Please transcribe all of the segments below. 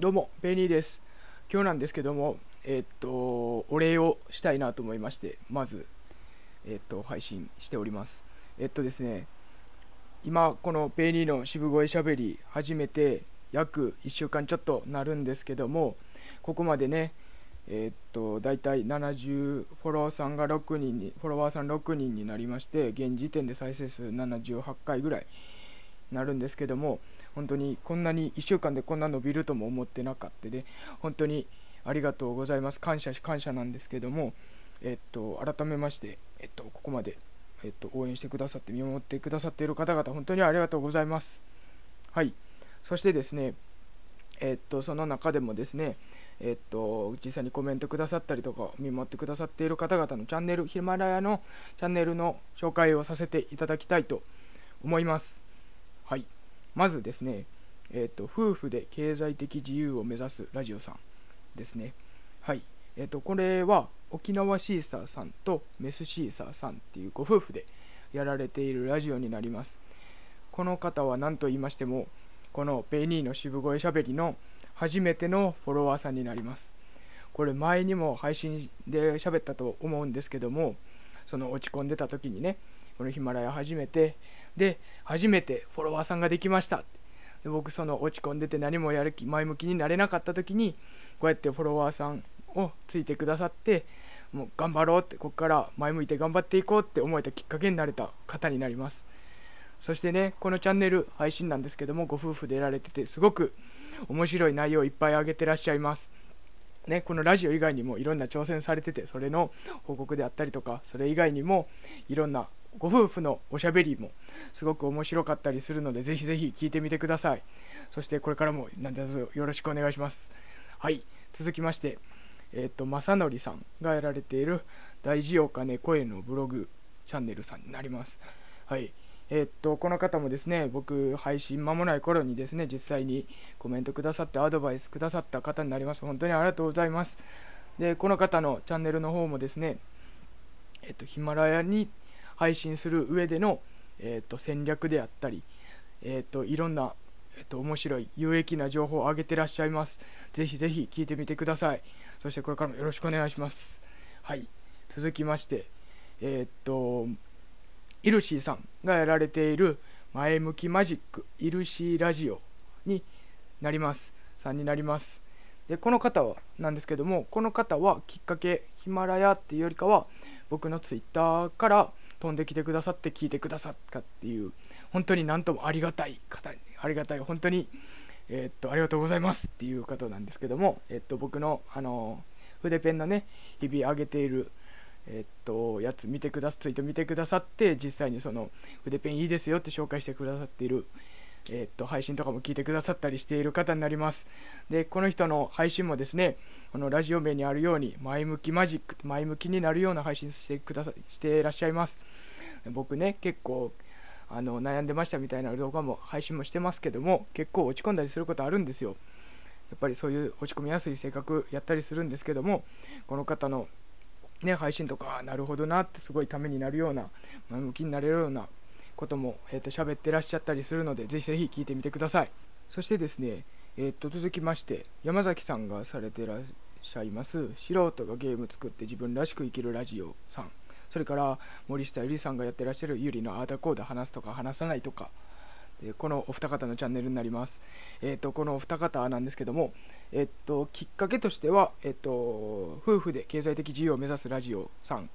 どうも、ベニーです。今日なんですけども、えーっと、お礼をしたいなと思いまして、まず、えーっと、配信しております。えっとですね、今、このベニーの渋声しゃべり、始めて約1週間ちょっとなるんですけども、ここまでね、えーっと、大体70、フォロワーさんが6人に、フォロワーさん6人になりまして、現時点で再生数78回ぐらいなるんですけども、本当にこんなに1週間でこんな伸びるとも思ってなかったで本当にありがとうございます。感謝し感謝なんですけどもえっと改めましてえっとここまでえっと応援してくださって見守ってくださっている方々本当にありがとうございます。はい。そしてですねえっとその中でもですねえっと実際にコメントくださったりとか見守ってくださっている方々のチャンネルヒマラヤのチャンネルの紹介をさせていただきたいと思います。はい。まずですね、えーと、夫婦で経済的自由を目指すラジオさんですね。はい。えっ、ー、と、これは沖縄シーサーさんとメスシーサーさんっていうご夫婦でやられているラジオになります。この方は何と言いましても、このベニーの渋声しゃべりの初めてのフォロワーさんになります。これ前にも配信で喋ったと思うんですけども、その落ち込んでた時にね、このヒマラヤ始めて、で、初めてフォロワーさんができました。で僕その落ち込んでて何もやる気前向きになれなかった時にこうやってフォロワーさんをついてくださってもう頑張ろうってここから前向いて頑張っていこうって思えたきっかけになれた方になります。そしてねこのチャンネル配信なんですけどもご夫婦でやられててすごく面白い内容をいっぱい上げてらっしゃいます。ね、このラジオ以外にもいろんな挑戦されててそれの報告であったりとかそれ以外にもいろんなご夫婦のおしゃべりもすごく面白かったりするのでぜひぜひ聞いてみてください。そしてこれからも何卒よろしくお願いします。はい。続きましてえっ、ー、と正則さんがやられている大事お金声のブログチャンネルさんになります。はい。えっ、とこの方もですね僕配信間もない頃にですね実際にコメントくださってアドバイスくださった方になります。本当にありがとうございます。でこの方のチャンネルの方もですねえっ、とヒマラヤに配信する上での、えーと、戦略であったり、えーと、いろんな、えーと、面白い有益な情報を上げてらっしゃいます。ぜひぜひ聞いてみてください。そしてこれからもよろしくお願いします。はい。続きまして、えっ、と、イルシーさんがやられている前向きマジックイルシーラジオになります。さんになります。で、この方はなんですけども、この方はきっかけヒマラヤっていうよりかは僕のツイッターから飛んできてくださって聞いてくださったっていう本当に何ともありがたい方ありがたい本当にえー、っとありがとうございますっていう方なんですけどもえー、っと僕のあの筆ペンのね日々上げているえー、っとやつ見てくださツイート見てくださって実際にその筆ペンいいですよって紹介してくださっているえー、っと配信とかも聞いてくださったりしている方になります。でこの人の配信もですねこのラジオ名にあるように前向きマジック前向きになるような配信してくださしていらっしゃいます。僕ね結構あの悩んでましたみたいな動画も配信もしてますけども結構落ち込んだりすることあるんですよ。やっぱりそういう落ち込みやすい性格やったりするんですけどもこの方のね配信とかなるほどなってすごいためになるような前向きになれるようなことも、えー、と喋ってらっしゃったりするのでぜひぜひ聞いてみてください。そしてですねえー、と続きまして山崎さんがされてらっしゃいます素人がゲーム作って自分らしく生きるラジオさん。それから森下ゆりさんがやってらっしゃるゆりのあーだこーだ話すとか話さないとか。でこのお二方のチャンネルになります。えっ、ー、と、このお二方なんですけども、えっ、ー、と、きっかけとしては、えっ、ー、と、夫婦で経済的自由を目指すラジオさん。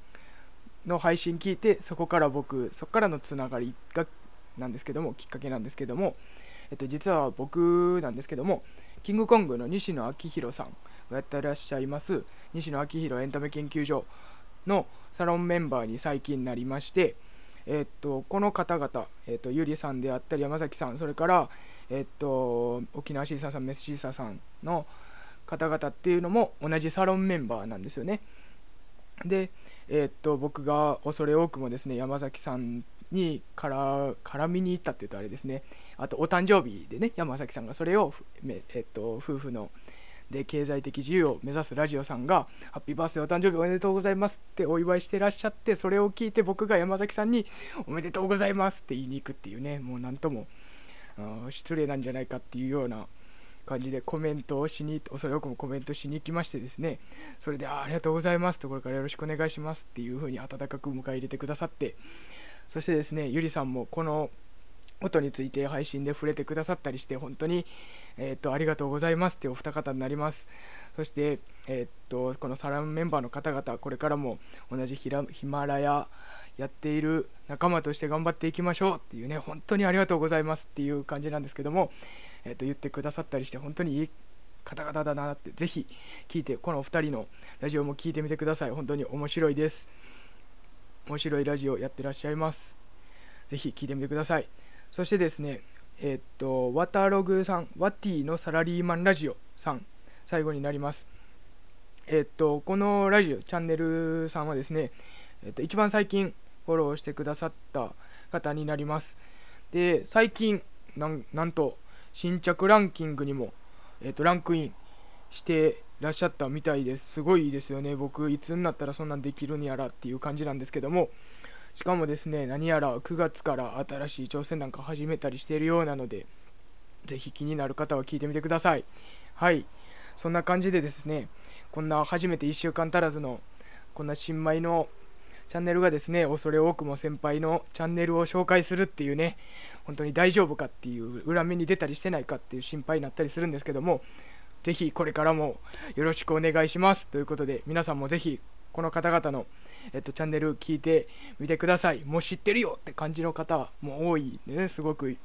の配信聞いて、そこから僕、そこからのつながりが、なんですけども、きっかけなんですけども、えっと、実は僕なんですけども、キングコングの西野昭弘さんがやってらっしゃいます、西野昭弘エンタメ研究所のサロンメンバーに最近なりまして、えっと、この方々、えっと、ゆりさんであったり、山崎さん、それから、えっと、沖縄シーサーさん、メスシーサーさんの方々っていうのも同じサロンメンバーなんですよね。で、えっと、僕が恐れ多くもですね、山崎さんにから絡みに行ったって言うとあれですね、あとお誕生日でね、山崎さんがそれを、えっと、夫婦ので経済的自由を目指すラジオさんが「ハッピーバースデーお誕生日おめでとうございます」ってお祝いしてらっしゃってそれを聞いて僕が山崎さんに「おめでとうございます」って言いに行くっていうねもう何とも失礼なんじゃないかっていうような感じでコメントをしに恐れ多くもコメントしに行きましてですねそれであありがとうございますとこれからよろしくお願いしますっていう風に温かく迎え入れてくださってそしてですねゆりさんもこの音について配信で触れてくださったりして本当に、えーと、ありがとうございますってお二方になります。そして、えーと、このサランメンバーの方々これからも同じヒマラヤやっている仲間として頑張っていきましょうっていうね本当にありがとうございますっていう感じなんですけども、えーと、言ってくださったりして本当にいい方々だなってぜひ聞いてこのお二人のラジオも聞いてみてください。本当に面白いです。面白いラジオやってらっしゃいます。ぜひ聞いてみてください。そしてですね、えー、っと、ワタログさん、ワティのサラリーマンラジオさん、最後になります。え、っと、このラジオ、チャンネルさんはですね、え、っと、一番最近フォローしてくださった方になります。で、最近、なんなんと、新着ランキングにも、えっと、ランクインしてらっしゃったみたいです。すごいですよね。僕、いつになったらそんなんできるんやらっていう感じなんですけども、しかもですね、何やら9月から新しい挑戦なんか始めたりしているようなので、ぜひ気になる方は聞いてみてください。はい。そんな感じでですね、こんな初めて1週間足らずの、こんな新米のチャンネルがですね、恐れ多くも先輩のチャンネルを紹介するっていうね、本当に大丈夫かっていう、裏目に出たりしてないかっていう心配になったりするんですけども、ぜひこれからもよろしくお願いします。ということで、皆さんもぜひこの方々のえっと、チャンネル聞いてみてください。もう知ってるよって感じの方も多いね、すごく、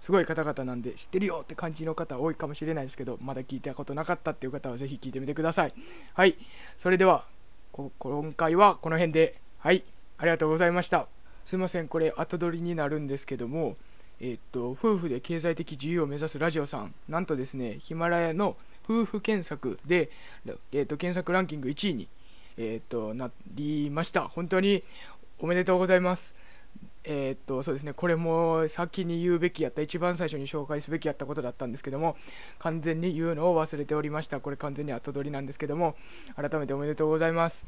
すごい方々なんで、知ってるよって感じの方多いかもしれないですけど、まだ聞いたことなかったっていう方はぜひ聞いてみてください。はい、それでは、今回はこの辺で、はい、ありがとうございました。すいません、これ後取りになるんですけども、えっと、夫婦で経済的自由を目指すラジオさん、なんとですね、ヒマラヤの夫婦検索で、えっと、検索ランキング1位にえー、となりました。本当におめでとうございます。えー、っとそうですね。これも先に言うべきやった。一番最初に紹介すべきやったことだったんですけども完全に言うのを忘れておりました。これ完全に後取りなんですけども改めておめでとうございます。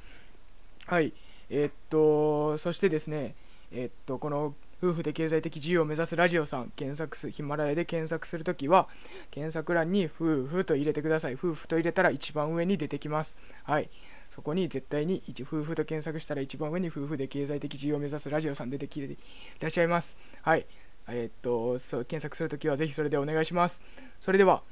はい。え、っとそしてですねえ、っとこの夫婦で経済的自由を目指すラジオさん検索すヒマラヤで検索するときは検索欄に夫婦と入れてください夫婦と入れたら一番上に出てきますはいそこに絶対に夫婦と検索したら一番上に夫婦で経済的自由を目指すラジオさん出てきていらっしゃいます。はい。え、っと、検索するときはぜひそれでお願いします。それでは、